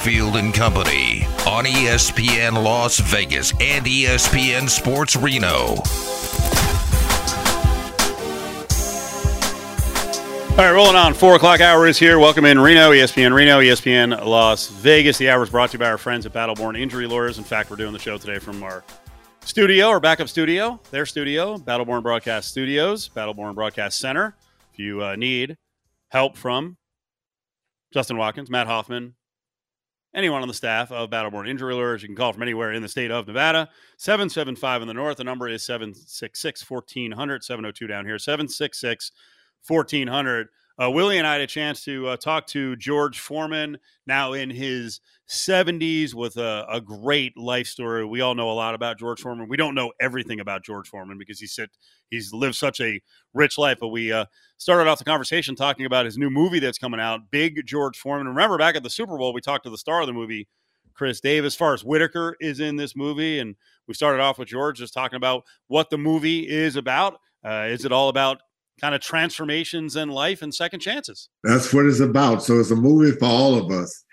Cofield and Company on ESPN Las Vegas and ESPN Sports Reno. All right, rolling on. Four o'clock hour is here. Welcome in Reno, ESPN Reno, ESPN Las Vegas. The hour is brought to you by our friends at Battleborn Injury Lawyers. In fact, we're doing the show today from our studio, our backup studio, their studio, Battleborn Broadcast Studios, Battleborn Broadcast Center. If you uh, need help from Justin Watkins, Matt Hoffman, anyone on the staff of Battleborn Injury Lawyers, you can call from anywhere in the state of Nevada. 775 in the north. The number is 766 1400, 702 down here, 766 1400. Uh, Willie and I had a chance to uh, talk to George Foreman, now in his 70s, with a, a, great life story. We all know a lot about George Foreman. We don't know everything about George Foreman because he's sit, he's lived such a rich life. But we uh, started off the conversation talking about his new movie that's coming out, Big George Foreman. Remember, back at the Super Bowl, we talked to the star of the movie, Khris Davis. Forest Whitaker is in this movie, and we started off with George just talking about what the movie is about. Uh, is it all about kind of transformations in life and second chances. That's what it's about. So it's a movie for all of us.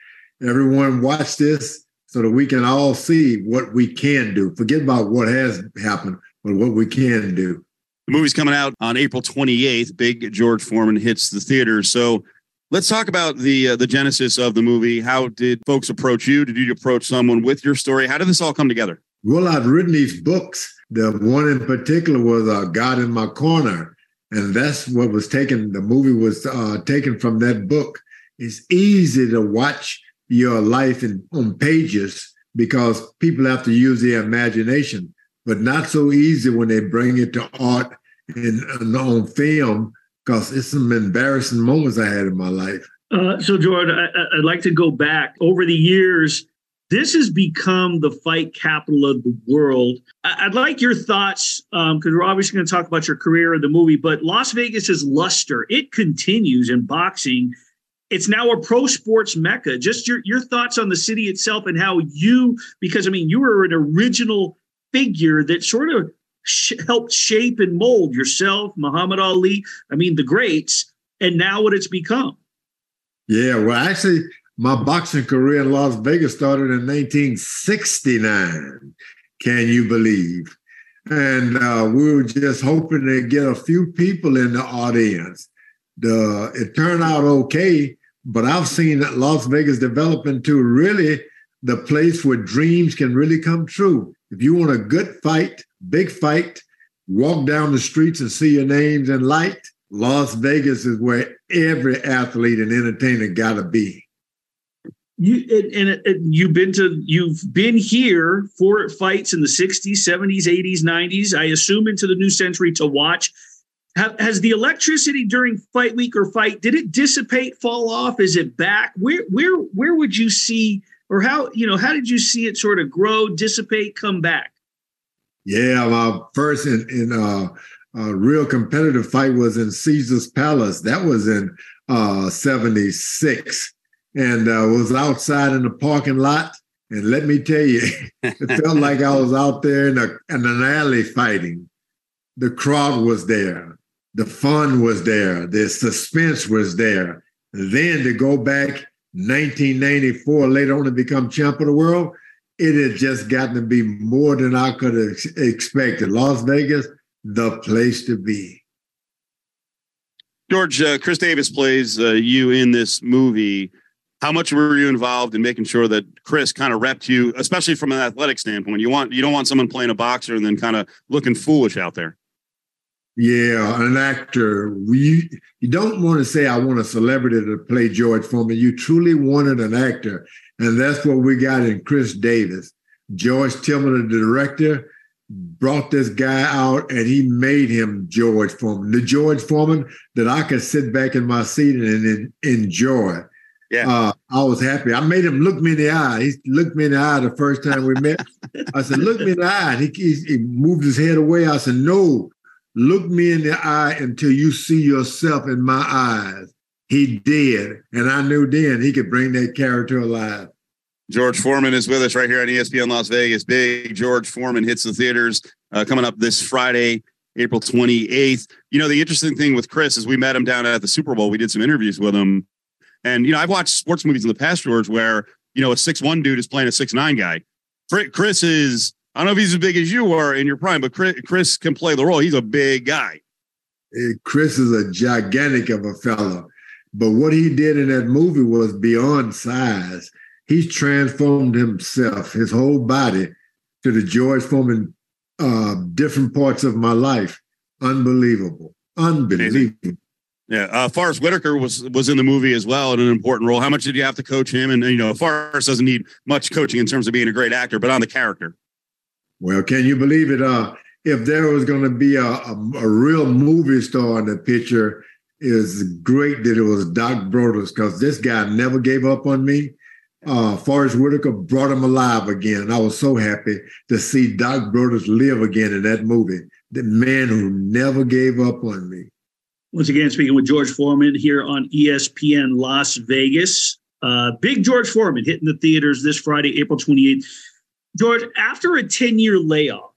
Everyone watch this so that we can all see what we can do. Forget about what has happened, but what we can do. The movie's coming out on April 28th. Big George Foreman hits the theaters. So let's talk about the uh, the genesis of the movie. How did folks approach you? Did you approach someone with your story? How did this all come together? Well, I've written these books. The one in particular was uh, God in My Corner and that's what was taken. The movie was uh, taken from that book. It's easy to watch your life in, on pages because people have to use their imagination, but not so easy when they bring it to art and, and on film because it's some embarrassing moments I had in my life. Uh, so, George, I, I'd like to go back over the years this has become the fight capital of the world. I'd like your thoughts because um, we're obviously going to talk about your career in the movie, but Las Vegas's luster it continues in boxing. It's now a pro sports mecca. Just your your thoughts on the city itself and how you, because I mean, you were an original figure that sort of sh- helped shape and mold yourself, Muhammad Ali. I mean, the greats, and now what it's become. Yeah, well, actually, my boxing career in Las Vegas started in 1969. Can you believe? And uh, we were just hoping to get a few people in the audience. The it turned out okay, but I've seen Las Vegas develop into really the place where dreams can really come true. If you want a good fight, big fight, walk down the streets and see your names in light. Las Vegas is where every athlete and entertainer got to be you and, you've been to you've been here for fights in the 60s 70s 80s 90s i assume into the new century to watch. Has the electricity during fight week or fight did it dissipate fall off? Is it back? Where where where would you see or how you know how did you see it sort of grow dissipate come back? Yeah my first in, in uh, uh real competitive fight was in caesar's palace. That was in uh 76 and uh, was outside in the parking lot. And let me tell you, it felt like I was out there in, a, in an alley fighting. The crowd was there, the fun was there, the suspense was there. then to go back 1994, later on to become champ of the world, it had just gotten to be more than I could have expected. Las Vegas, the place to be. George, uh, Khris Davis plays uh, you in this movie. How much were you involved in making sure that Chris kind of repped you, especially from an athletic standpoint? You want you don't want someone playing a boxer and then kind of looking foolish out there. Yeah, an actor. We you don't want to say I want a celebrity to play George Foreman. You truly wanted an actor, and that's what we got in Khris Davis. George Tillman, the director, brought this guy out and he made him George Foreman, the George Foreman that I could sit back in my seat and, and enjoy. Yeah. Uh, I was happy. I made him look me in the eye. He looked me in the eye the first time we met. I said, look me in the eye. He, he, he, moved his head away. I said, no, look me in the eye until you see yourself in my eyes. He did. And I knew then he could bring that character alive. George Foreman is with us right here on ESPN Las Vegas. Big George Foreman hits the theaters uh, coming up this Friday, April 28th. You know, the interesting thing with Chris is we met him down at the Super Bowl. We did some interviews with him and you know, I've watched sports movies in the past, George, where you know, a six one dude is playing a six nine guy. Chris is I don't know if he's as big as you are in your prime, but Chris, Chris can play the role. He's a big guy. Chris is a gigantic of a fellow. But what he did in that movie was beyond size. He's transformed himself, his whole body, to the George Foreman uh, different parts of my life. Unbelievable. Unbelievable. Amazing. Yeah, uh, Forest Whitaker was was in the movie as well in an important role. How much did you have to coach him? And you know, Forest doesn't need much coaching in terms of being a great actor, but on the character. Well, can you believe it? Uh, if there was going to be a, a, a, real movie star in the picture, is great that it was Doc Broadus because this guy never gave up on me. Uh, Forest Whitaker brought him alive again. I was so happy to see Doc Broadus live again in that movie. The man who never gave up on me. Once again, speaking with George Foreman here on ESPN Las Vegas. Uh, big George Foreman hitting the theaters this Friday, April 28th. George, after a 10 year layoff,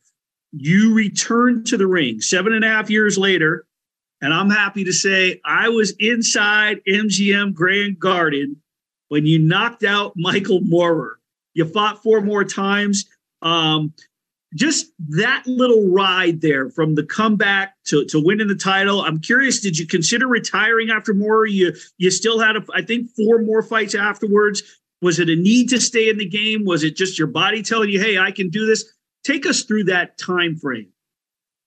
you returned to the ring seven and a half years later. And I'm happy to say I was inside MGM Grand Garden when you knocked out Michael Moorer. You fought four more times. Um, just that little ride there from the comeback to, to winning the title. I'm curious, did you consider retiring after Moorer? You you still had, a, I think, four more fights afterwards. Was it a need to stay in the game? Was it just your body telling you, "Hey, I can do this"? Take us through that time frame.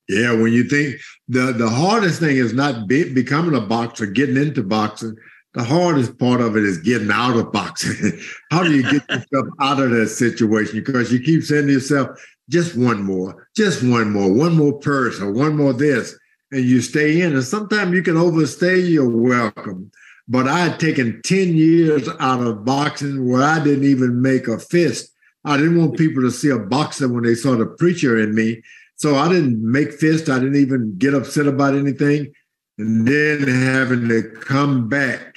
Yeah, when you think the the hardest thing is not be, becoming a boxer, getting into boxing. The hardest part of it is getting out of boxing. How do you get yourself out of that situation? Because you keep saying to yourself, just one more, just one more, one more purse or one more this, and you stay in. And sometimes you can overstay your welcome. But I had taken 10 years out of boxing where I didn't even make a fist. I didn't want people to see a boxer when they saw the preacher in me. So I didn't make fist. I didn't even get upset about anything. And then having to come back,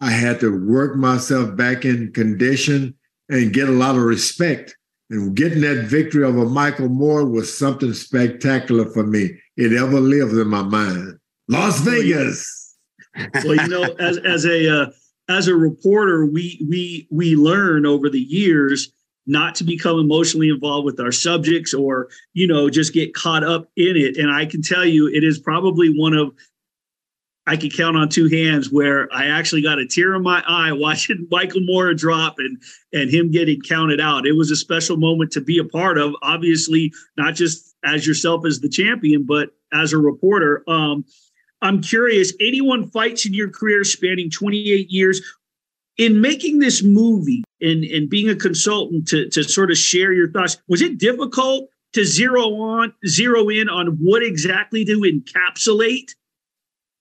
I had to work myself back in condition and get a lot of respect. And getting that victory over Michael Moorer was something spectacular for me. It ever lives in my mind. Las Vegas well, you know, as as a uh, as a reporter, we we we learn over the years not to become emotionally involved with our subjects or you know just get caught up in it. And I can tell you, it is probably one of I could count on two hands where I actually got a tear in my eye watching Michael Moorer drop and and him getting counted out. It was a special moment to be a part of. Obviously, not just as yourself as the champion, but as a reporter. Um, I'm curious, 81 fights in your career spanning 28 years. In making this movie and, and being a consultant to, to sort of share your thoughts, was it difficult to zero on zero in on what exactly to encapsulate?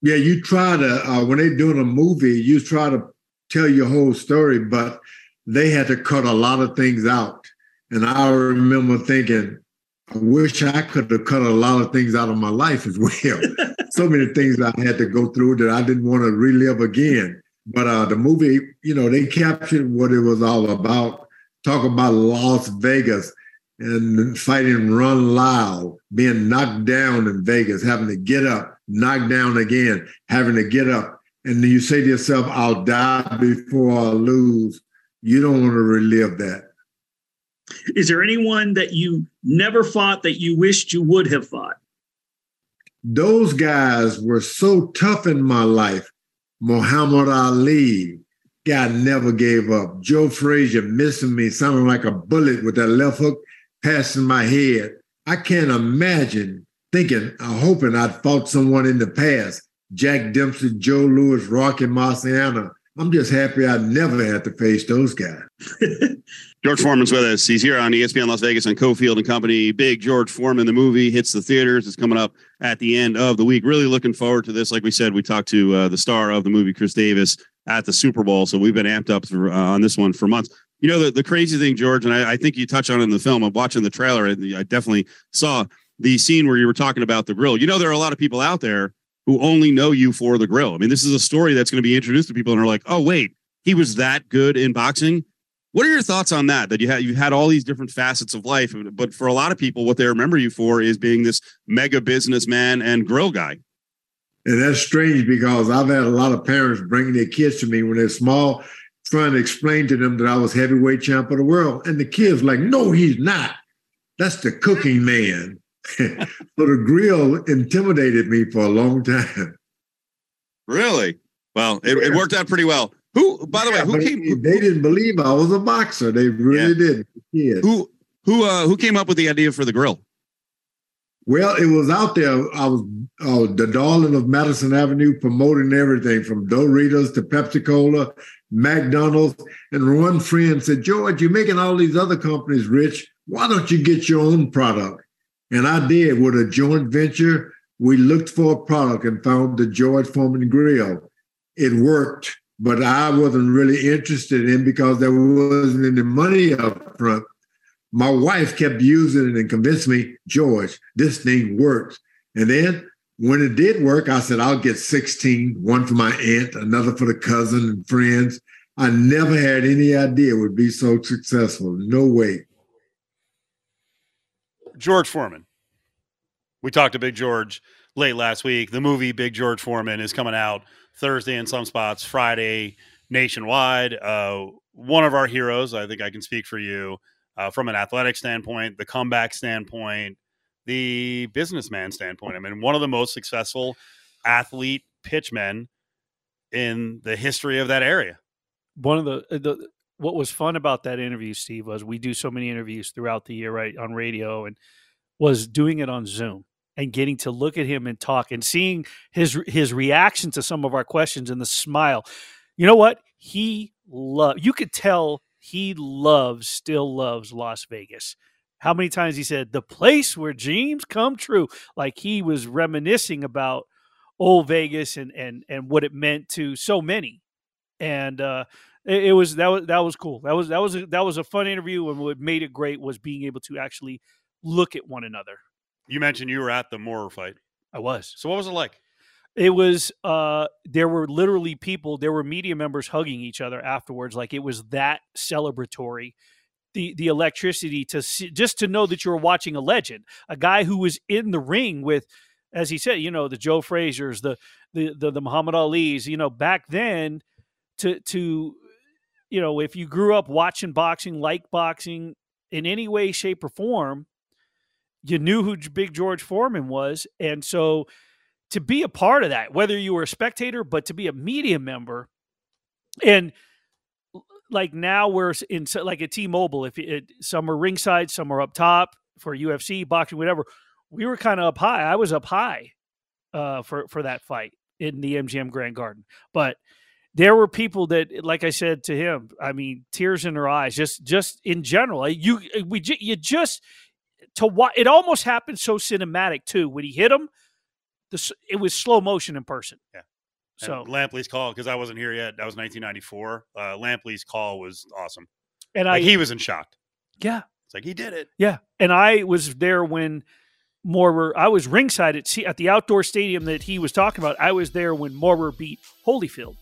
Yeah, you try to uh, when they're doing a movie, you try to tell your whole story, but they had to cut a lot of things out. And I remember thinking, I wish I could have cut a lot of things out of my life as well. so many things I had to go through that I didn't want to relive again. But uh, the movie, you know, they captured what it was all about. Talk about Las Vegas and fighting Ron Lyle, being knocked down in Vegas, having to get up, knocked down again, having to get up. And you say to yourself, I'll die before I lose. You don't want to relive that. Is there anyone that you never fought that you wished you would have fought? Those guys were so tough in my life. Muhammad Ali, guy never gave up. Joe Frazier missing me, sounding like a bullet with that left hook passing my head. I can't imagine thinking, uh, hoping I'd fought someone in the past. Jack Dempsey, Joe Louis, Rocky Marciano. I'm just happy I never had to face those guys. George Foreman's with us. He's here on ESPN Las Vegas on Cofield and Company. Big George Foreman, the movie hits the theaters. It's coming up at the end of the week. Really looking forward to this. Like we said, we talked to uh, the star of the movie, Khris Davis, at the Super Bowl. So we've been amped up for, uh, on this one for months. You know, the, the crazy thing, George, and I, I think you touched on it in the film. I'm watching the trailer. And I definitely saw the scene where you were talking about the grill. You know, there are a lot of people out there who only know you for the grill. I mean, this is a story that's going to be introduced to people and are like, oh, wait, he was that good in boxing what are your thoughts on that? That you had you had all these different facets of life, but for a lot of people, what they remember you for is being this mega businessman and grill guy. And that's strange because I've had a lot of parents bringing their kids to me when they're small, trying to explain to them that I was heavyweight champ of the world. And the kids like, no, he's not. That's the cooking man. so the grill intimidated me for a long time. Really? Well, it, it worked out pretty well. Who, by the Yeah, way, who came? They didn't believe I was a boxer. They really didn't. Kids. Who who uh, who came up with the idea for the grill? Well, it was out there. I was uh, the darling of Madison Avenue, promoting everything from Doritos to Pepsi Cola, McDonald's. And one friend said, "George, you're making all these other companies rich. Why don't you get your own product?" And I did with a joint venture. We looked for a product and found the George Foreman Grill. It worked, but I wasn't really interested in because there wasn't any money up front my wife kept using it and convinced me, George, this thing works. And then when it did work, I said, I'll get 16, one for my aunt, another for the cousin and friends. I never had any idea it would be so successful. No way. George Foreman. We talked to Big George late last week. The movie Big George Foreman is coming out Thursday in some spots, Friday nationwide. Uh, one of our heroes, I think I can speak for you, uh, from an athletic standpoint, the comeback standpoint, the businessman standpoint. I mean, one of the most successful athlete pitchmen in the history of that area. one of the uh, the what was fun about that interview, Steve, was we do so many interviews throughout the year, right, on radio, and was doing it on Zoom and getting to look at him and talk and seeing his his reaction to some of our questions and the smile. You know what? He loved. you could tell he loves still loves Las Vegas. How many times he said the place where dreams come true? Like he was reminiscing about old Vegas and and and what it meant to so many. And uh it, it was that was that was cool. That was that was a, that was a fun interview, and what made it great was being able to actually look at one another. You mentioned you were at the Moorer fight. I was. So what was it like? It was. uh There were literally people. There were media members hugging each other afterwards. Like it was that celebratory. The the electricity to see, just to know that you were watching a legend, a guy who was in the ring with, as he said, you know, the Joe Frazier's, the the the, the Muhammad Ali's. You know, back then, to to you know, if you grew up watching boxing, like boxing in any way, shape, or form, you knew who Big George Foreman was. And so to be a part of that, whether you were a spectator, but to be a media member, and like now we're in like a T-Mobile. If it, some are ringside, some are up top for UFC, boxing, whatever. We were kind of up high. I was up high uh, for for that fight in the MGM Grand Garden, but there were people that, like I said to him, I mean, tears in their eyes, just just in general. You we you just to what it almost happened so cinematic too when he hit him. It was slow motion in person. Yeah. So And Lampley's call because I wasn't here yet. That was 1994. Uh, Lampley's call was awesome. and Like I he was in shock. yeah It's like he did it. yeah, and I was there when Moorer. I was ringside at see, at the outdoor stadium that he was talking about. I was there when Moorer beat Holyfield.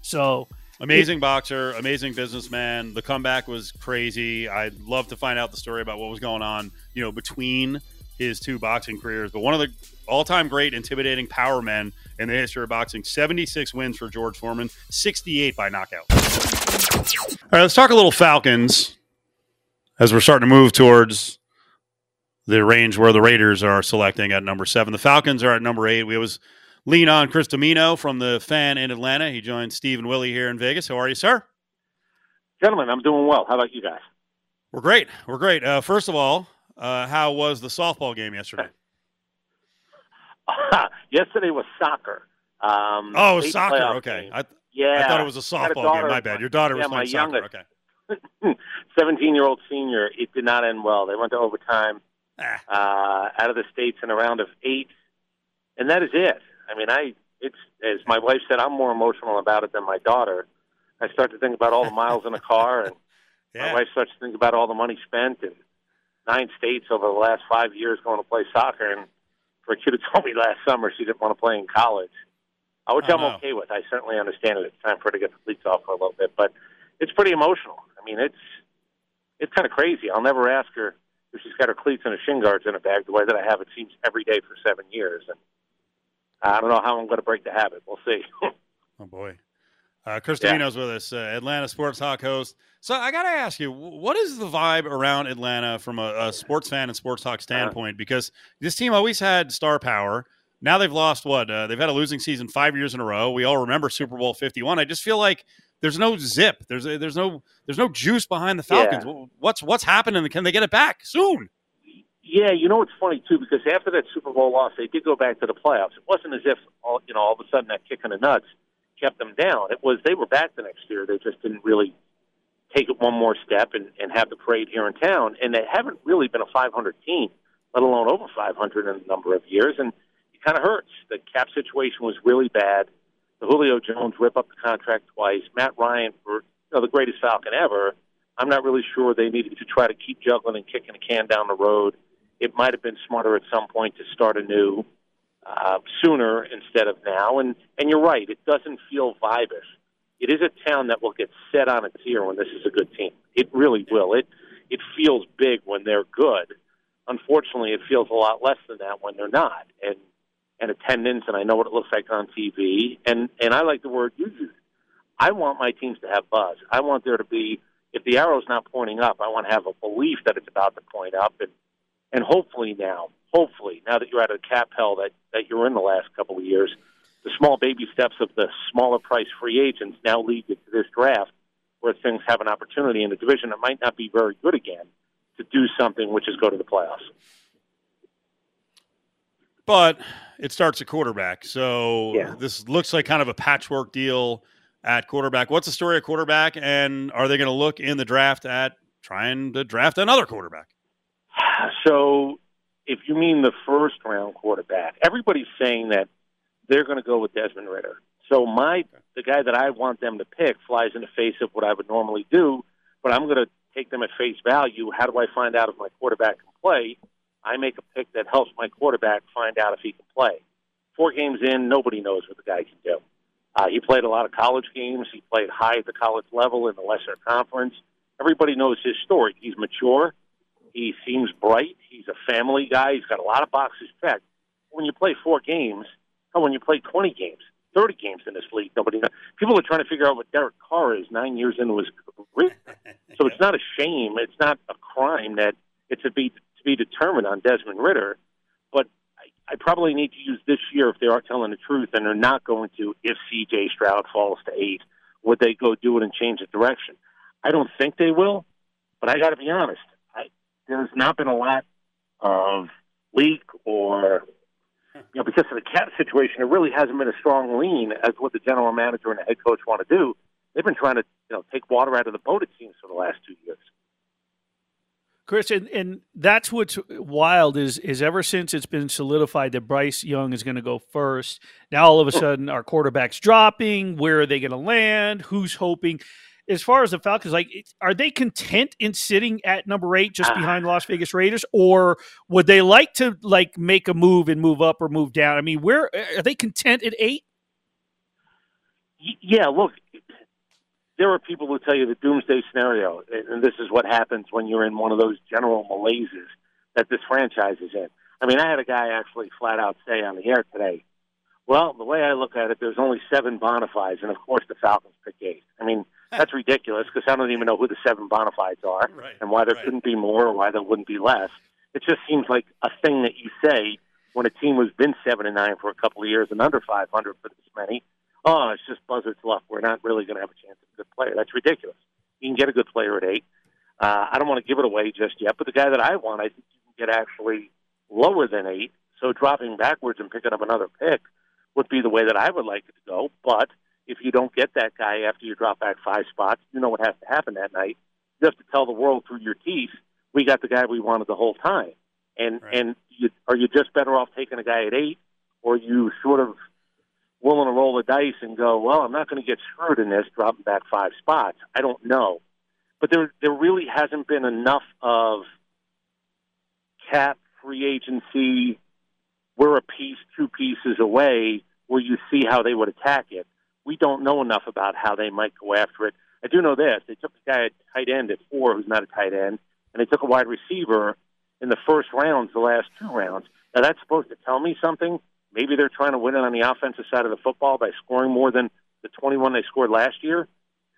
So Amazing boxer, amazing businessman. The comeback was crazy. I'd love to find out the story about what was going on, you know, between his two boxing careers. But one of the all-time great intimidating power men in the history of boxing. 76 wins for George Foreman, 68 by knockout. All right, let's talk a little Falcons as we're starting to move towards the range where the Raiders are selecting at number seven. The Falcons are at number eight. We always lean on Chris Dimino from the fan in Atlanta. He joined Steve and Willie here in Vegas. How are you, sir? Gentlemen, I'm doing well. How about you guys? We're great. We're great. Uh, first of all, uh, how was the softball game yesterday? Yesterday was soccer. Um, Oh, it was state soccer. Okay. I, yeah, I thought it was a a softball daughter- game. My bad. Your daughter yeah, was my playing soccer. youngest. Okay. 17 year old senior. It did not end well. They went to overtime Ah, uh, out of the states in a round of eight, and that is it. I mean, I it's as my wife said, I'm more emotional about it than my daughter. I start to think about all the miles in the car, and my wife starts to think about all the money spent in nine states over the last five years going to play soccer. And for a kid who told me last summer she didn't want to play in college, uh, which Oh, I'm no. okay with. I certainly understand it. It's time for her to get the cleats off for a little bit, but it's pretty emotional. I mean, it's it's kind of crazy. I'll never ask her if she's got her cleats and her shin guards in a bag the way that I have it seems every day for seven years, and I don't know how I'm going to break the habit. We'll see. Oh boy. Uh, Chris yeah. With us, uh, Atlanta Sports Talk host. So I got to ask you, what is the vibe around Atlanta from a, a sports fan and sports talk uh-huh. standpoint? Because this team always had star power. Now they've lost what? Uh, they've had a losing season five years in a row. We all remember Super Bowl Fifty One. I just feel like there's no zip. There's a, there's no there's no juice behind the Falcons. Yeah. What's what's happening? Can they get it back soon? Yeah, you know it's funny too because after that Super Bowl loss, they did go back to the playoffs. It wasn't as if all you know all of a sudden that kick in the nuts kept them down. It was they were back the next year. They just didn't really take it one more step and, and have the parade here in town. And they haven't really been a 500 team, let alone over 500 in a number of years. And it kind of hurts. The cap situation was really bad. The Julio Jones rip up the contract twice. Matt Ryan for you know the greatest Falcon ever. I'm not really sure they needed to try to keep juggling and kicking a can down the road. It might have been smarter at some point to start anew uh, sooner instead of now. And and you're right, it doesn't feel vibus. It is a town that will get set on its ear when this is a good team. It really will. It it feels big when they're good. Unfortunately, it feels a lot less than that when they're not. And and attendance, and I know what it looks like on TV. And and I like the word you. I want my teams to have buzz. I want there to be, if the arrow's not pointing up, I want to have a belief that it's about to point up. And and hopefully now, hopefully now that you're out of the cap hell that that you're in the last couple of years, the small baby steps of the smaller price free agents now lead you to this draft where things have an opportunity in a division that might not be very good again to do something, which is go to the playoffs. But it starts at quarterback. So yeah. this looks like kind of a patchwork deal at quarterback. What's the story at quarterback? And are they going to look in the draft at trying to draft another quarterback? So if you mean the first round quarterback, everybody's saying that they're going to go with Desmond Ridder. So my the guy that I want them to pick flies in the face of what I would normally do, but I'm going to take them at face value. How do I find out if my quarterback can play? I make a pick that helps my quarterback find out if he can play. Four games in, nobody knows what the guy can do. Uh, he played a lot of college games. He played high at the college level in the lesser conference. Everybody knows his story. He's mature. He seems bright. He's a family guy. He's got a lot of boxes checked. When you play four games, oh, when you play 20 games, 30 games in this league, nobody knows. People are trying to figure out what Derek Carr is nine years into his career. So it's not a shame. It's not a crime that it's to be to be determined on Desmond Ridder. But I, I probably need to use this year if they are telling the truth, and they're not going to. If C.J. Stroud falls to eight, would they go do it and change the direction? I don't think they will. But I got to be honest there's not been a lot of leak or you know because of the cap situation, it really hasn't been a strong lean as what the general manager and the head coach want to do. They've been trying to you know take water out of the boat. It seems for the last two years. Chris, and, and that's what's wild is is ever since it's been solidified that Bryce Young is going to go first. Now all of a sudden our quarterback's dropping. Where are they going to land? Who's hoping? As far as the Falcons, like, are they content in sitting at number eight, just ah. behind Las Vegas Raiders, or would they like to like make a move and move up or move down? I mean, where are they content at eight? Yeah, look, there are people who tell you the doomsday scenario, and this is what happens when you're in one of those general malaises that this franchise is in. I mean, I had a guy actually flat out say on the air today, well, the way I look at it, there's only seven bona fides, and of course the Falcons pick eight. I mean, that's ridiculous because I don't even know who the seven bona fides are right. and why there right. couldn't be more or why there wouldn't be less. It just seems like a thing that you say when a team has been seven and nine for a couple of years and under 500 for this many. Oh, it's just buzzard's luck. We're not really going to have a chance at a good player. That's ridiculous. You can get a good player at eight. Uh, I don't want to give it away just yet, but the guy that I want, I think you can get actually lower than eight. So dropping backwards and picking up another pick would be the way that I would like it to go. But if you don't get that guy after you drop back five spots, you know what has to happen that night. You have to tell the world through your teeth, we got the guy we wanted the whole time. And right. and you, are you just better off taking a guy at eight, or you sort of willing to roll the dice and go, well, I'm not going to get screwed in this, dropping back five spots. I don't know, but there there really hasn't been enough of cap free agency. We're a piece, two pieces away, where you see how they would attack it we don't know enough about how they might go after it. I do know this: they took a guy at tight end at four, who's not a tight end, and they took a wide receiver in the first rounds, the last two rounds. Now that's supposed to tell me something. Maybe they're trying to win it on the offensive side of the football by scoring more than the 21 they scored last year.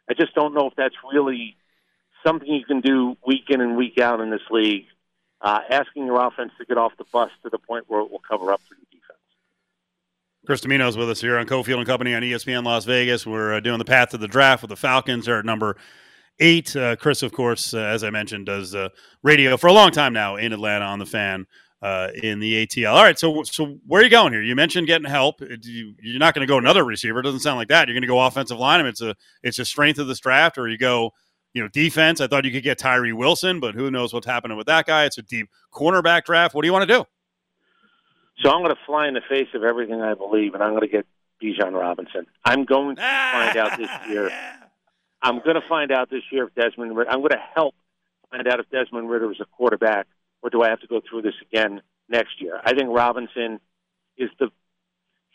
I just don't know if that's really something you can do week in and week out in this league. Uh, asking your offense to get off the bus to the point where it will cover up for defense. Chris Dimino is with us here on Cofield and Company on ESPN Las Vegas. We're uh, doing the path to the draft with the Falcons. They're at number eight. Uh, Chris, of course, uh, as I mentioned, does uh, radio for a long time now in Atlanta on the fan. Uh, in the ATL. All right, so so where are you going here? You mentioned getting help. You, are not going to go another receiver. It doesn't sound like that. You're going to go offensive line. It's a it's a strength of this draft, or you go you know, defense. I thought you could get Tyree Wilson, but who knows what's happening with that guy? It's a deep cornerback draft. What do you want to do? So I'm going to fly in the face of everything I believe, and I'm going to get Bijan Robinson. I'm going to ah, find out this year. I'm going to find out this year if Desmond. I'm going to help find out if Desmond Ridder is a quarterback, or do I have to go through this again next year? I think Robinson is the.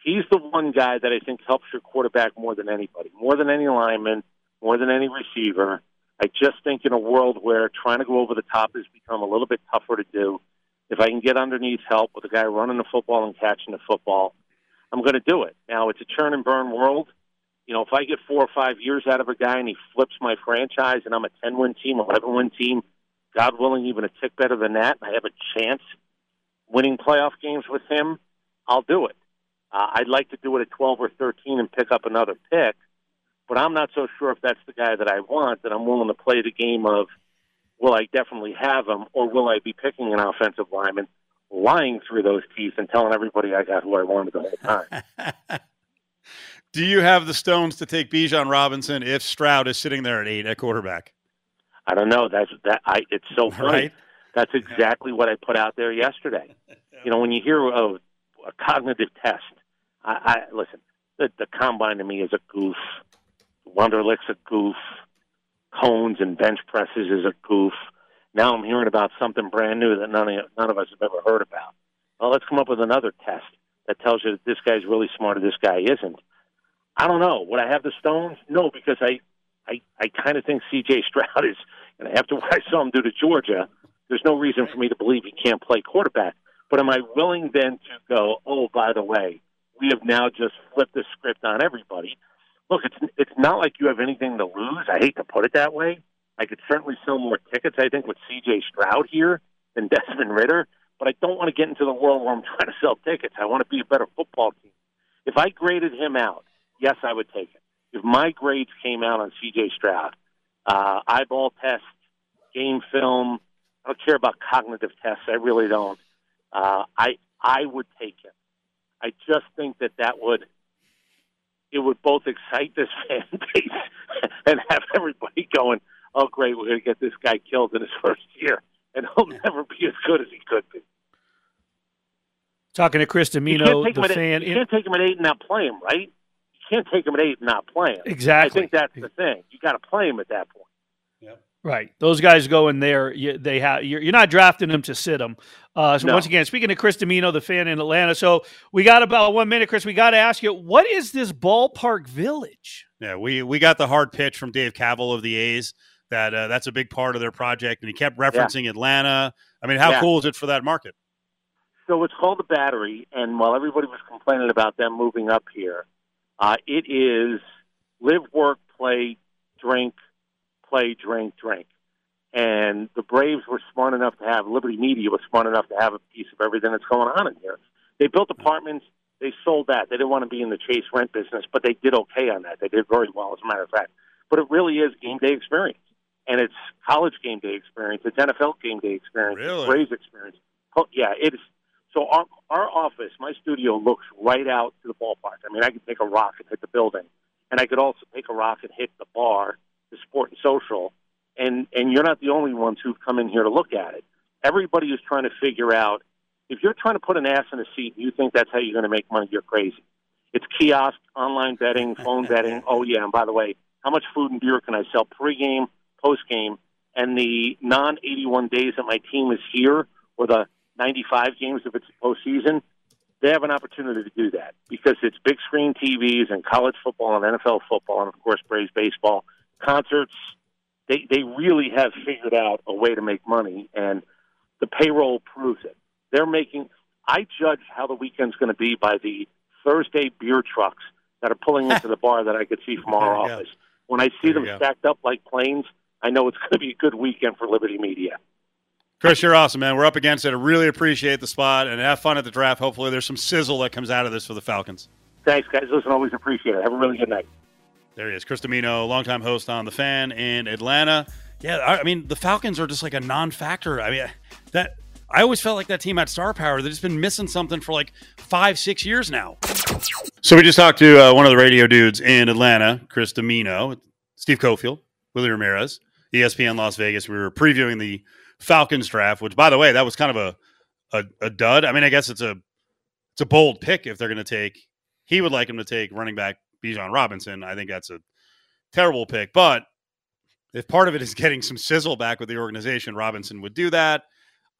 He's the one guy that I think helps your quarterback more than anybody, more than any lineman, more than any receiver. I just think in a world where trying to go over the top has become a little bit tougher to do, if I can get underneath help with a guy running the football and catching the football, I'm going to do it. Now, it's a churn and burn world. You know, if I get four or five years out of a guy and he flips my franchise and I'm a 10 win team, 11 win team, God willing, even a tick better than that, and I have a chance winning playoff games with him, I'll do it. Uh, I'd like to do it at 12 or 13 and pick up another pick but I'm not so sure if that's the guy that I want that I'm willing to play the game of will I definitely have him or will I be picking an offensive lineman, lying through those teeth and telling everybody I got who I wanted the whole time. Do you have the stones to take Bijan Robinson if Stroud is sitting there at eight at quarterback? I don't know. That's that. I. It's so funny. Right? That's exactly what I put out there yesterday. You know, when you hear of a cognitive test, I, I listen. The, the combine to me is a goof. Wonderlic's a goof. Cones and bench presses is a goof. Now I'm hearing about something brand new that none of, none of us have ever heard about. Well, let's come up with another test that tells you that this guy's really smart or this guy isn't. I don't know. Would I have the stones? No, because I, I, I kind of think C.J. Stroud is, and after what I saw him do to Georgia, there's no reason for me to believe he can't play quarterback. But am I willing then to go? Oh, by the way, we have now just flipped the script on everybody look, it's it's not like you have anything to lose. I hate to put it that way. I could certainly sell more tickets, I think, with C.J. Stroud here than Desmond Ridder. But I don't want to get into the world where I'm trying to sell tickets. I want to be a better football team. If I graded him out, yes, I would take it. If my grades came out on C.J. Stroud, uh, eyeball test, game film, I don't care about cognitive tests. I really don't. Uh, I I would take him. I just think that that would it would both excite this fan base and have everybody going, "Oh, great, we're going to get this guy killed in his first year, and he'll never be as good as he could be." Talking to Chris Dimino, the fan. Eight, you can't take him at eight and not play him, right? You can't take him at eight and not play him. Exactly. I think that's the thing. You got to play him at that point. Right. Those guys go in there. You, they have. You're, you're, not drafting them to sit them. Uh, so no. once again, speaking to Chris Dimino, the fan in Atlanta. So we got about one minute, Chris. We got to ask you, what is this ballpark village? Yeah, we we got the hard pitch from Dave Kaval of the A's that uh, that's a big part of their project, and he kept referencing yeah. Atlanta. I mean, how yeah. cool is it for that market? So it's called the Battery, and while everybody was complaining about them moving up here, uh, it is live, work, play, drink play, drink, drink. And the Braves were smart enough to have Liberty Media was smart enough to have a piece of everything that's going on in here. They built apartments. They sold that. They didn't want to be in the chase rent business, but they did okay on that. They did very well, as a matter of fact. But it really is game day experience, and it's college game day experience. It's NFL game day experience. Really? It's Braves experience. Oh, yeah, it is. So our our office, my studio, looks right out to the ballpark. I mean, I could take a rock and hit the building, and I could also take a rock and hit the bar the sport and social, and and you're not the only ones who've come in here to look at it. Everybody is trying to figure out if you're trying to put an ass in a seat and you think that's how you're going to make money, you're crazy. It's kiosk, online betting, phone betting. Oh yeah, and by the way, how much food and beer can I sell pregame, postgame, and the non 81 days that my team is here, or the 95 games if it's postseason? They have an opportunity to do that because it's big screen TVs and college football and NFL football and of course Braves baseball concerts. They they really have figured out a way to make money, and the payroll proves it. They're making. I judge how the weekend's going to be by the Thursday beer trucks that are pulling into the bar that I could see from our you go. office. When I see There them stacked up like planes, I know it's going to be a good weekend for Liberty Media. Chris, you're awesome, man. We're up against it. I really appreciate the spot and have fun at the draft. Hopefully, there's some sizzle that comes out of this for the Falcons. Thanks, guys. Listen, always appreciate it. Have a really good night. There he is, Chris Dimino, longtime host on the Fan in Atlanta. Yeah, I I mean the Falcons are just like a non-factor. I mean that I always felt like that team had star power. They've just been missing something for like five, six years now. So we just talked to uh, one of the radio dudes in Atlanta, Chris Dimino, Steve Cofield, Willie Ramirez, ESPN Las Vegas. We were previewing the Falcons draft, which, by the way, that was kind of a a, a dud. I mean, I guess it's a it's a bold pick if they're going to take. He would like him to take running back Bijan Robinson. I think that's a terrible pick, but if part of it is getting some sizzle back with the organization, Robinson would do that.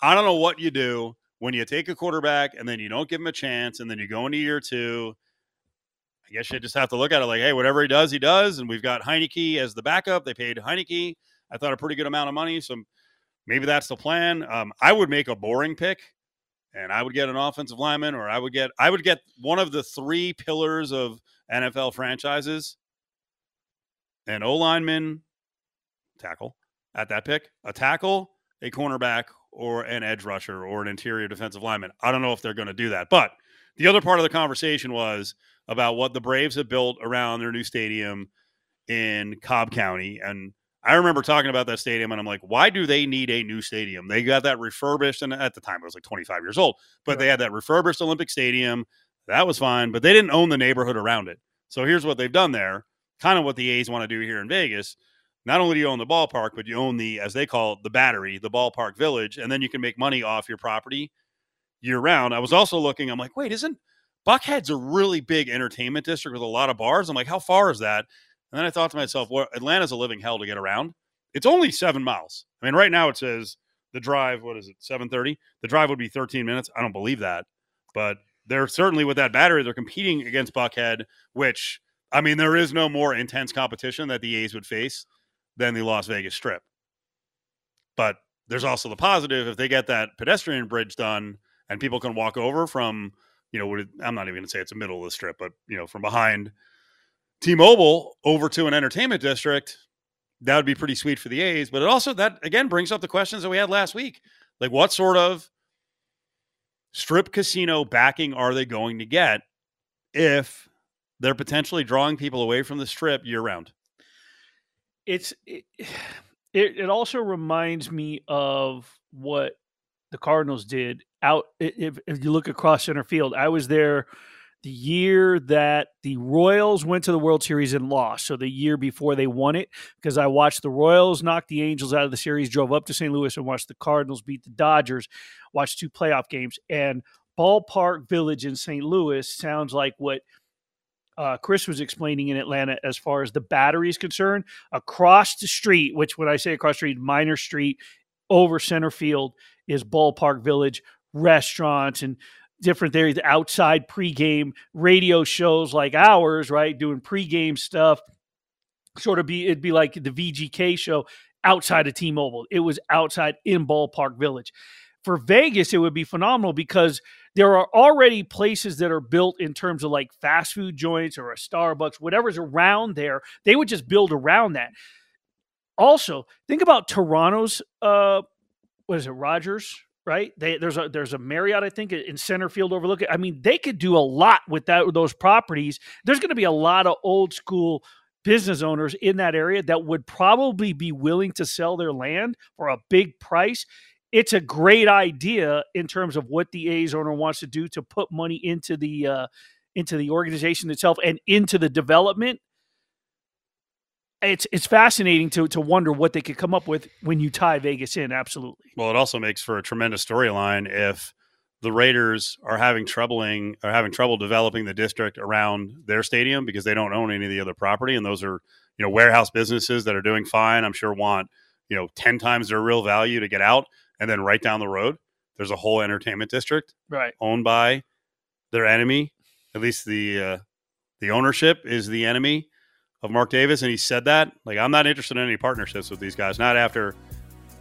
I don't know what you do when you take a quarterback and then you don't give him a chance and then you go into year two. I guess you just have to look at it like, hey, whatever he does, he does. And we've got Heinicke as the backup. They paid Heinicke, I thought, a pretty good amount of money. So maybe that's the plan. Um, I would make a boring pick and I would get an offensive lineman or I would get I would get one of the three pillars of NFL franchises an O lineman tackle at that pick, a tackle, a cornerback, or an edge rusher or an interior defensive lineman. I don't know if they're going to do that. But the other part of the conversation was about what the Braves have built around their new stadium in Cobb County. And I remember talking about that stadium, and I'm like, why do they need a new stadium? They got that refurbished, and at the time it was like 25 years old, but they had that refurbished Olympic Stadium. That was fine, but they didn't own the neighborhood around it. So here's what they've done there kind of what the A's want to do here in Vegas. Not only do you own the ballpark, but you own the, as they call it, the battery, the ballpark village, and then you can make money off your property year round. I was also looking, I'm like, wait, isn't Buckhead's a really big entertainment district with a lot of bars? I'm like, how far is that? And then I thought to myself, well, Atlanta's a living hell to get around. It's only seven miles. I mean, right now it says the drive, what is it, 730? The drive would be 13 minutes. I don't believe that. But they're certainly with that battery, they're competing against Buckhead, which I mean, there is no more intense competition that the A's would face than the Las Vegas Strip. But there's also the positive if they get that pedestrian bridge done and people can walk over from, you know, I'm not even going to say it's the middle of the strip, but, you know, from behind T-Mobile over to an entertainment district, that would be pretty sweet for the A's. But it also, that again brings up the questions that we had last week. Like, what sort of strip casino backing are they going to get if they're potentially drawing people away from the strip year round? it's it, it also reminds me of what the Cardinals did out if, if you look across center field I was there the year that the Royals went to the World Series and lost so the year before they won it because I watched the Royals knock the Angels out of the series drove up to St. Louis and watched the Cardinals beat the Dodgers watched two playoff games and Ballpark Village in St. Louis sounds like what uh, Chris was explaining in Atlanta as far as the battery is concerned. Across the street, which when I say across the street, Minor Street over center field is Ballpark Village, restaurants and different areas, outside pregame radio shows like ours, right? Doing pregame stuff. Sort of be it'd be like the VGK show outside of T-Mobile. It was outside in Ballpark Village. For Vegas, it would be phenomenal because there are already places that are built in terms of like fast food joints or a Starbucks, whatever's around there. They would just build around that. Also, think about Toronto's uh what is it, Rogers, right? They, there's a there's a Marriott, I think, in center field overlooking. I mean, they could do a lot with that with those properties. There's going to be a lot of old school business owners in that area that would probably be willing to sell their land for a big price it's a great idea in terms of what the A's owner wants to do to put money into the uh, into the organization itself and into the development. It's it's fascinating to to wonder what they could come up with when you tie Vegas in. Absolutely. Well, it also makes for a tremendous storyline if the Raiders are having troubling are having trouble developing the district around their stadium because they don't own any of the other property, and those are you know warehouse businesses that are doing fine. I'm sure want you know ten times their real value to get out, and then right down the road there's a whole entertainment district Right. owned by their enemy. At least the uh, the ownership is the enemy of Mark Davis, and he said that. Like, I'm not interested in any partnerships with these guys. Not after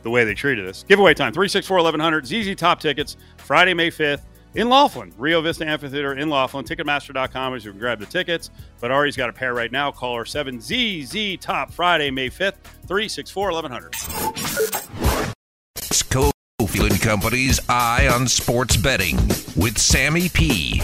the way they treated us. Giveaway time 364 1100 ZZ Top tickets Friday, May 5th. in Laughlin, Rio Vista Amphitheater in Laughlin. Ticketmaster.com is you can grab the tickets. But Ari's got a pair right now. Call our 7ZZ Top Friday, May 5th, 364 1100. Cofield Company's Eye on Sports Betting with Sammy P.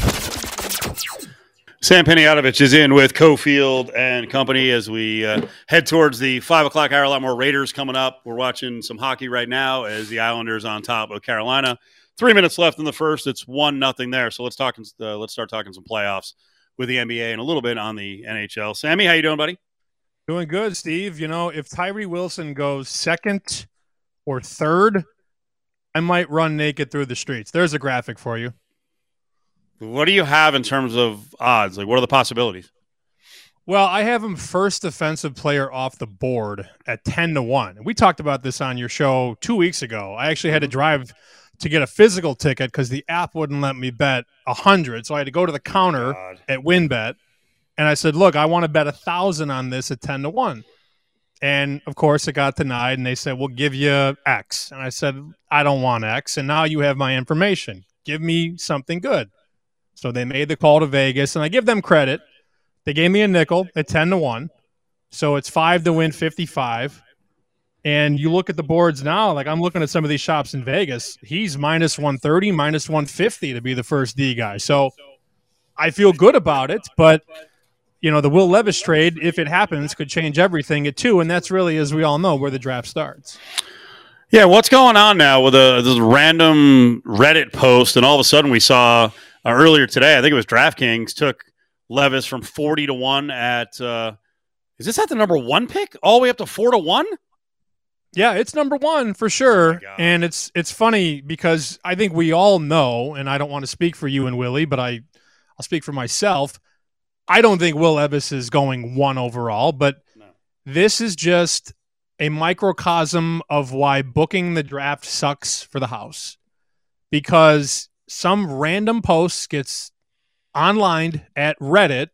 Sam Panayotovich is in with Cofield and Company as we uh, head towards the five o'clock hour. A lot more Raiders coming up. We're watching some hockey right now as the Islanders on top of Carolina. Three minutes left in the first. It's one nothing there. So let's talk. Uh, let's start talking some playoffs with the NBA and a little bit on the NHL. Sammy, how you doing, buddy? Doing good, Steve. You know, if Tyree Wilson goes second or third, I might run naked through the streets. There's a graphic for you. What do you have in terms of odds? Like, what are the possibilities? Well, I have him first defensive player off the board at 10 to 1. And we talked about this on your show two weeks ago. I actually had to mm-hmm. drive to get a physical ticket because the app wouldn't let me bet 100. So I had to go to the counter God. at WynnBET. And I said, look, I want to bet a 1,000 on this at 10 to 1. And of course, it got denied. And they said, we'll give you X. And I said, I don't want X. And now you have my information. Give me something good. So they made the call to Vegas, and I give them credit. They gave me a nickel at 10 to 1. So it's five to win 55. And you look at the boards now, like I'm looking at some of these shops in Vegas. He's minus 130, minus 150 to be the first D guy. So I feel good about it, but you know, the Will Levis trade, if it happens, could change everything at two. And that's really, as we all know, where the draft starts. Yeah, what's going on now with a this random Reddit post, and all of a sudden we saw uh, earlier today, I think it was DraftKings took Levis from forty to one at. Uh, is this at the number one pick all the way up to four to one? Yeah, it's number one for Oh sure. and it's it's funny because I think we all know, and I don't want to speak for you and Willie, but I I'll speak for myself. I don't think Will Levis is going one overall, but No. this is just a microcosm of why booking the draft sucks for the house. Because some random post gets online at Reddit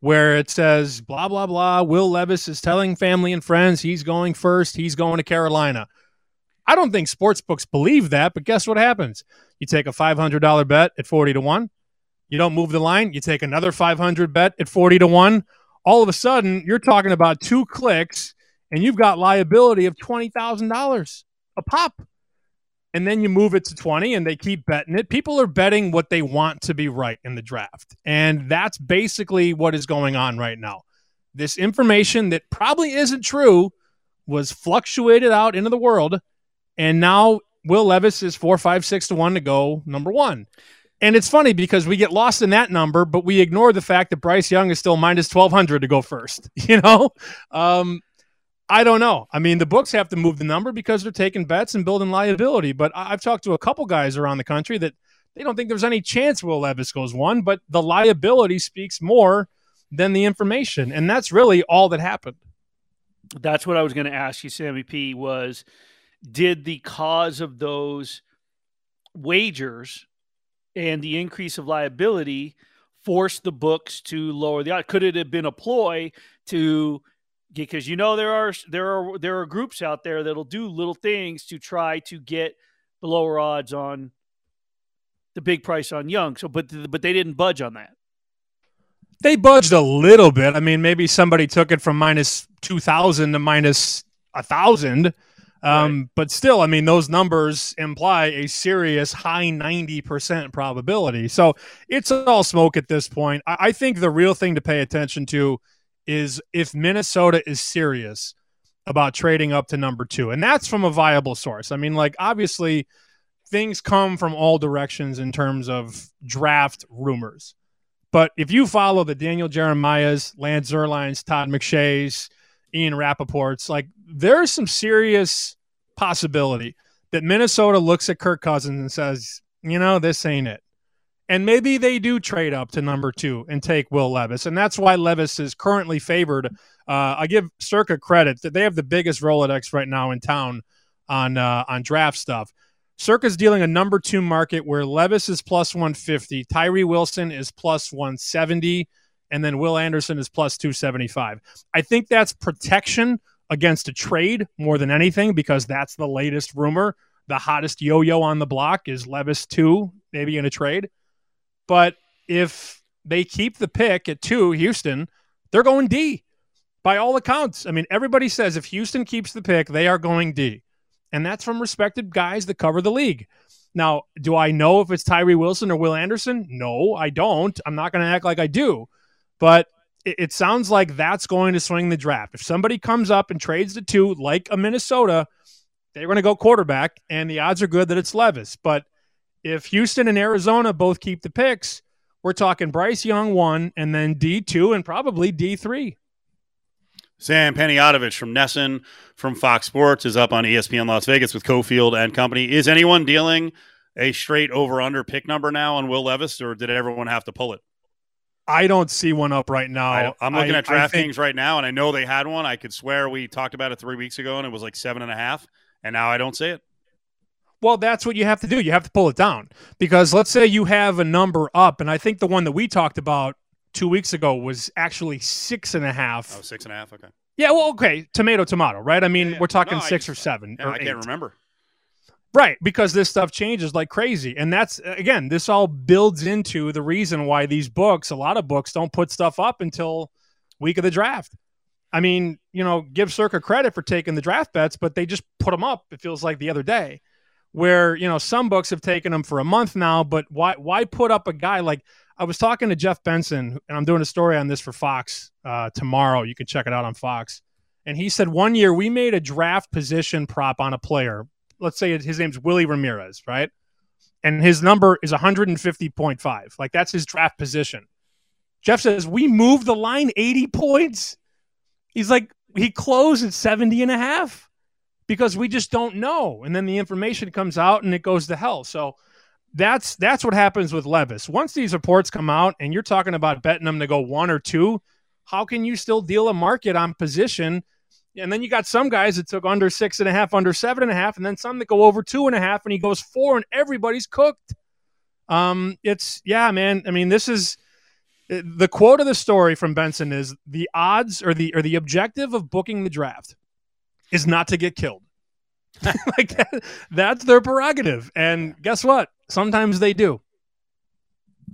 where it says blah blah blah will levis is telling family and friends he's going first he's going to carolina. I don't think sports books believe that but guess what happens? You take a $500 bet at 40 to 1 you don't move the line you take another 500 bet at 40 to 1 all of a sudden you're talking about two clicks and you've got liability of $20000 a pop and then you move it to 20 and they keep betting it. People are betting what they want to be right in the draft. And that's basically what is going on right now. This information that probably isn't true was fluctuated out into the world. And now Will Levis is four, five, six to one to go number one. And it's funny because we get lost in that number, but we ignore the fact that Bryce Young is still minus 1200 to go first. You know? Um, I don't know. I mean, the books have to move the number because they're taking bets and building liability. But I've talked to a couple guys around the country that they don't think there's any chance Will Levis goes one, but the liability speaks more than the information. And that's really all that happened. That's what I was going to ask you, Sammy P. Was did the cause of those wagers and the increase of liability force the books to lower the odds? Could it have been a ploy to because you know there are there are there are groups out there that'll do little things to try to get the lower odds on the big price on Young. So, but but they didn't budge on that. They budged a little bit. I mean, maybe somebody took it from minus 2,000 to minus 1,000. Um, But still, I mean, those numbers imply a serious high 90% probability. So it's all smoke at this point. I, I think the real thing to pay attention to is if Minnesota is serious about trading up to number two. And that's from a viable source. I mean, like, obviously, things come from all directions in terms of draft rumors. But if you follow the Daniel Jeremiah's, Lance Zierlein, Todd McShay's, Ian Rapoport's, like there's some serious possibility that Minnesota looks at Kirk Cousins and says, you know, this ain't it. And maybe they do trade up to number two and take Will Levis. And that's why Levis is currently favored. Uh, I give Circa credit that they have the biggest Rolodex right now in town on uh, on draft stuff. Circa's dealing a number two market where Levis is plus 150, Tyree Wilson is plus 170, and then Will Anderson is plus 275. I think that's protection against a trade more than anything because that's the latest rumor. The hottest yo yo on the block is Levis 2, maybe in a trade. But if they keep the pick at two, Houston, they're going D by all accounts. I mean, everybody says if Houston keeps the pick, they are going D. And that's from respected guys that cover the league. Now, do I know if it's Tyree Wilson or Will Anderson? No, I don't. I'm not going to act like I do. But it, it, sounds like that's going to swing the draft. If somebody comes up and trades the two, like a Minnesota, they're going to go quarterback, and the odds are good that it's Levis. But if Houston and Arizona both keep the picks, we're talking Bryce Young one, and then D two, and probably D three. Sam Panayotovich from NESN from Fox Sports is up on ESPN Las Vegas with Cofield and company. Is anyone dealing a straight over under pick number now on Will Levis, or did everyone have to pull it? I don't see one up right now. I, am looking I, at DraftKings think... right now, and I know they had one. I could swear we talked about it three weeks ago, and it was like seven and a half, and now I don't see it. Well, that's what you have to do. You have to pull it down because let's say you have a number up, and I think the one that we talked about two weeks ago was actually six and a half. Oh, six and a half. Okay. Yeah. Well, okay. Tomato, tomato, right? I mean, yeah, yeah. we're talking no, six just, or seven. Yeah, or I can can't remember. Right, because this stuff changes like crazy. And that's, again, this all builds into the reason why these books, a lot of books, don't put stuff up until week of the draft. I mean, you know, give Circa credit for taking the draft bets, but they just put them up, it feels like the other day. Where, you know, some books have taken them for a month now, but why why put up a guy like I was talking to Jeff Benson, and I'm doing a story on this for Fox uh, tomorrow. You can check it out on Fox. And he said one year we made a draft position prop on a player. Let's say his name's Willie Ramirez, right? And his number is 150.5. Like that's his draft position. Jeff says we moved the line 80 points. He's like, he closed at 70 and a half because we just don't know. And then the information comes out and it goes to hell. So that's that's what happens with Levis. Once these reports come out and you're talking about betting them to go one or two, how can you still deal a market on position? And then you got some guys that took under six and a half, under seven and a half, and then some that go over two and a half, and he goes four, and everybody's cooked. Um, it's yeah, man. I mean, this is the quote of the story from Benson is the odds or the or the objective of booking the draft is not to get killed. like that, that's their prerogative. And guess what? Sometimes they do.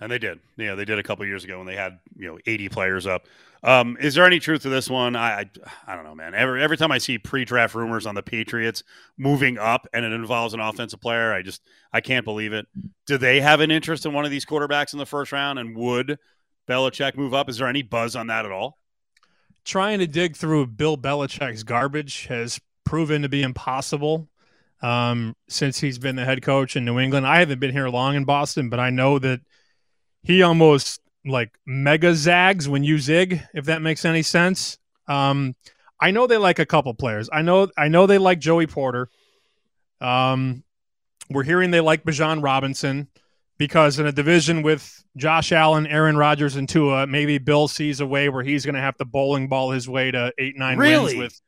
And they did. Yeah, they did a couple years ago when they had you know 80 players up. Um, is there any truth to this one? I, I, I don't know, man. Every every time I see pre-draft rumors on the Patriots moving up and it involves an offensive player, I just I can't believe it. Do they have an interest in one of these quarterbacks in the first round? And would Belichick move up? Is there any buzz on that at all? Trying to dig through Bill Belichick's garbage has proven to be impossible um, since he's been the head coach in New England. I haven't been here long in Boston, but I know that he almost like mega zags when you zig, if that makes any sense. Um, I know they like a couple players. I know I know they like Joey Porter. Um, we're hearing they like Bijan Robinson because in a division with Josh Allen, Aaron Rodgers, and Tua, maybe Bill sees a way where he's going to have to bowling ball his way to eight nine really? wins with.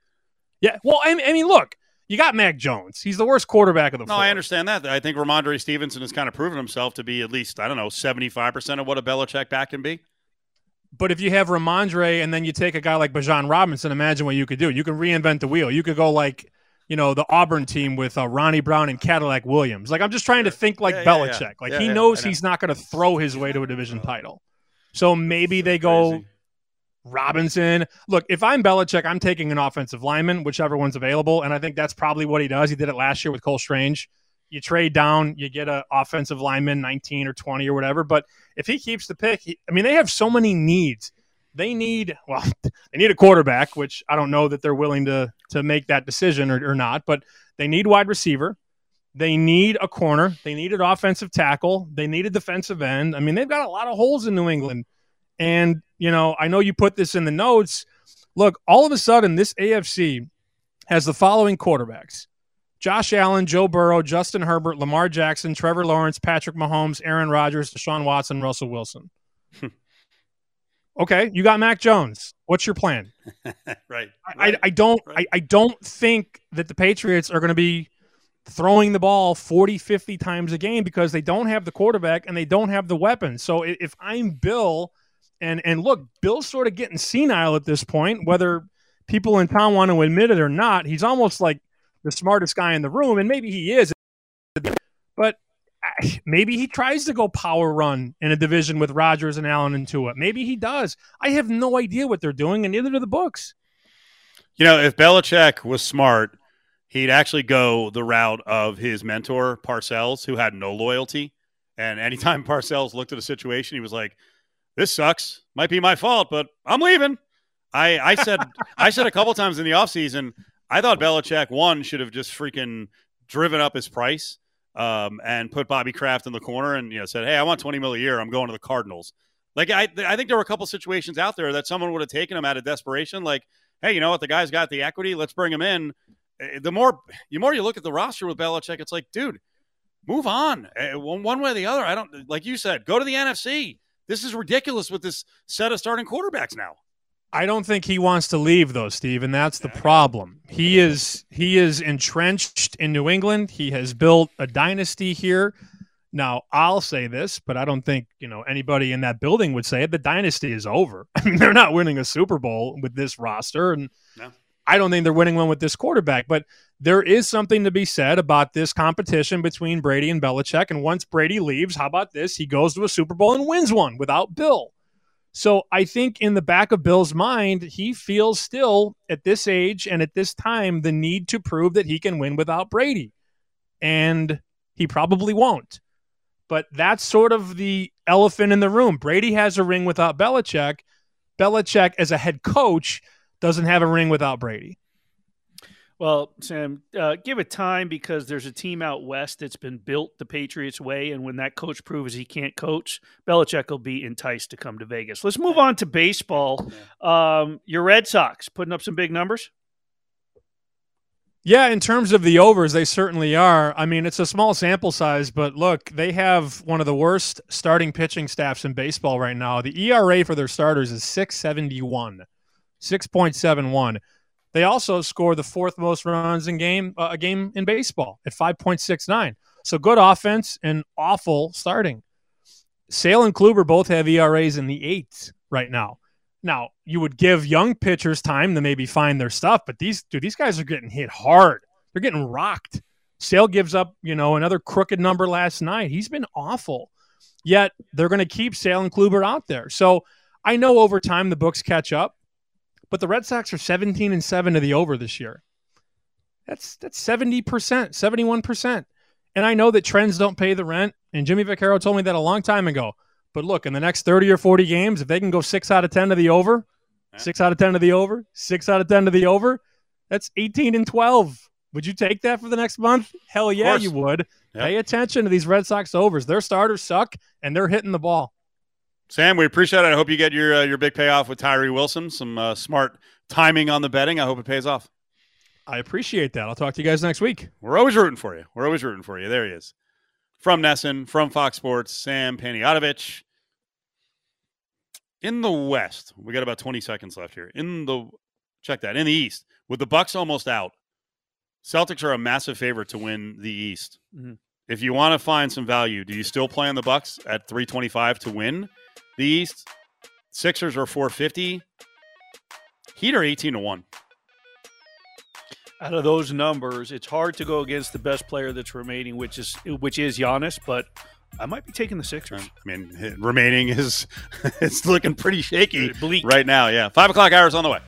Yeah, well, I mean, look, you got Mac Jones. He's the worst quarterback of the. No, four. I understand that. I think Rhamondre Stevenson has kind of proven himself to be at least I don't know seventy five percent of what a Belichick back can be. But if you have Rhamondre and then you take a guy like Bijan Robinson, imagine what you could do. You can reinvent the wheel. You could go like you know the Auburn team with uh, Ronnie Brown and Cadillac Williams. Like I'm just trying to think like yeah, Belichick. Yeah. Like he knows he's not going to throw his way to a division title. So maybe they go crazy. Robinson. Look, if I'm Belichick, I'm taking an offensive lineman, whichever one's available, and I think that's probably what he does. He did it last year with Cole Strange. You trade down, you get an offensive lineman, 19 or 20 or whatever. But if he keeps the pick, he, I mean, they have so many needs. They need well, they need a quarterback, which I don't know that they're willing to to make that decision or, or not. But they need wide receiver. They need a corner. They need an offensive tackle. They need a defensive end. I mean, they've got a lot of holes in New England. And, you know, I know you put this in the notes. Look, all of a sudden, this AFC has the following quarterbacks Josh Allen, Joe Burrow, Justin Herbert, Lamar Jackson, Trevor Lawrence, Patrick Mahomes, Aaron Rodgers, Deshaun Watson, Russell Wilson. Hmm. Okay, you got Mac Jones. What's your plan? right. I, I, don't right. I, I don't think that the Patriots are going to be throwing the ball 40, 50 times a game because they don't have the quarterback and they don't have the weapons. So if I'm Bill – and and look, Bill's sort of getting senile at this point, whether people in town want to admit it or not. He's almost like the smartest guy in the room, and maybe he is. But maybe he tries to go power run in a division with Rodgers and Allen and Tua. Maybe he does. I have no idea what they're doing, and neither do the books. You know, if Belichick was smart, he'd actually go the route of his mentor, Parcells, who had no loyalty. And anytime Parcells looked at a situation, he was like, This sucks. Might be my fault, but I'm leaving. I, I said I said a couple times in the offseason, I thought Belichick one should have just freaking driven up his price um, and put Bobby Kraft in the corner and you know said, "Hey, I want twenty mil a year. I'm going to the Cardinals." Like I, I think there were a couple situations out there that someone would have taken him out of desperation. Like, hey, you know what? The guy's got the equity. Let's bring him in. Eh, The more, the more you look at the roster with Belichick, it's like, dude, move on. Eh, one way or the other. I don't like you said. Go to the NFC. This is ridiculous with this set of starting quarterbacks now. I don't think he wants to leave though, Steve, and that's the problem. He is he is entrenched in New England. He has built a dynasty here. Now, I'll say this, but I don't think, you know, anybody in that building would say it. The dynasty is over. I mean, they're not winning a Super Bowl with this roster and No. I don't think they're winning one with this quarterback, but there is something to be said about this competition between Brady and Belichick. And once Brady leaves, how about this? He goes to a Super Bowl and wins one without Bill. So I think in the back of Bill's mind, he feels still at this age and at this time the need to prove that he can win without Brady. And he probably won't. But that's sort of the elephant in the room. Brady has a ring without Belichick. Belichick, as a head coach, doesn't have a ring without Brady. Well, Sam, uh, give it time because there's a team out west that's been built the Patriots way, and when that coach proves he can't coach, Belichick will be enticed to come to Vegas. Let's move on to baseball. Um, your Red Sox putting up some big numbers. Yeah, in terms of the overs, they certainly are. I mean, it's a small sample size, but look, they have one of the worst starting pitching staffs in baseball right now. The ERA for their starters is 671, 6.71. They also score the fourth most runs in game uh, a game in baseball at 5.69. So good offense and awful starting. Sale and Kluber both have ERAs in the eights right now. Now, you would give young pitchers time to maybe find their stuff, but these dude, these guys are getting hit hard. They're getting rocked. Sale gives up, you know, another crooked number last night. He's been awful. Yet they're going to keep Sale and Kluber out there. So I know over time the books catch up, but the Red Sox are 17 and 7 to the over this year. That's that's 70%, 71%. And I know that trends don't pay the rent, and Jimmy Vaccaro told me that a long time ago. But look, in the next 30 or 40 games, if they can go 6 out of 10 to the over, 6 out of 10 to the over, 6 out of 10 to the over, that's 18 and 12. Would you take that for the next month? Hell yeah, you would. Yep. Pay attention to these Red Sox overs. Their starters suck, and they're hitting the ball. Sam, we appreciate it. I hope you get your uh, your big payoff with Tyree Wilson. Some uh, smart timing on the betting. I hope it pays off. I appreciate that. I'll talk to you guys next week. We're always rooting for you. We're always rooting for you. There he is. From NESN, from Fox Sports, Sam Panayotovich. In the West, we got about 20 seconds left here. In the check that. In the East, with the Bucks almost out, Celtics are a massive favorite to win the East. Mhm. If you want to find some value, do you still play on the Bucks at 325 to win the East? Sixers are 450. Heat are 18 to 1. Out of those numbers, it's hard to go against the best player that's remaining, which is which is Giannis. But I might be taking the Sixers. I mean, remaining is it's looking pretty shaky Bleak. right now. Yeah, five o'clock hours on the way.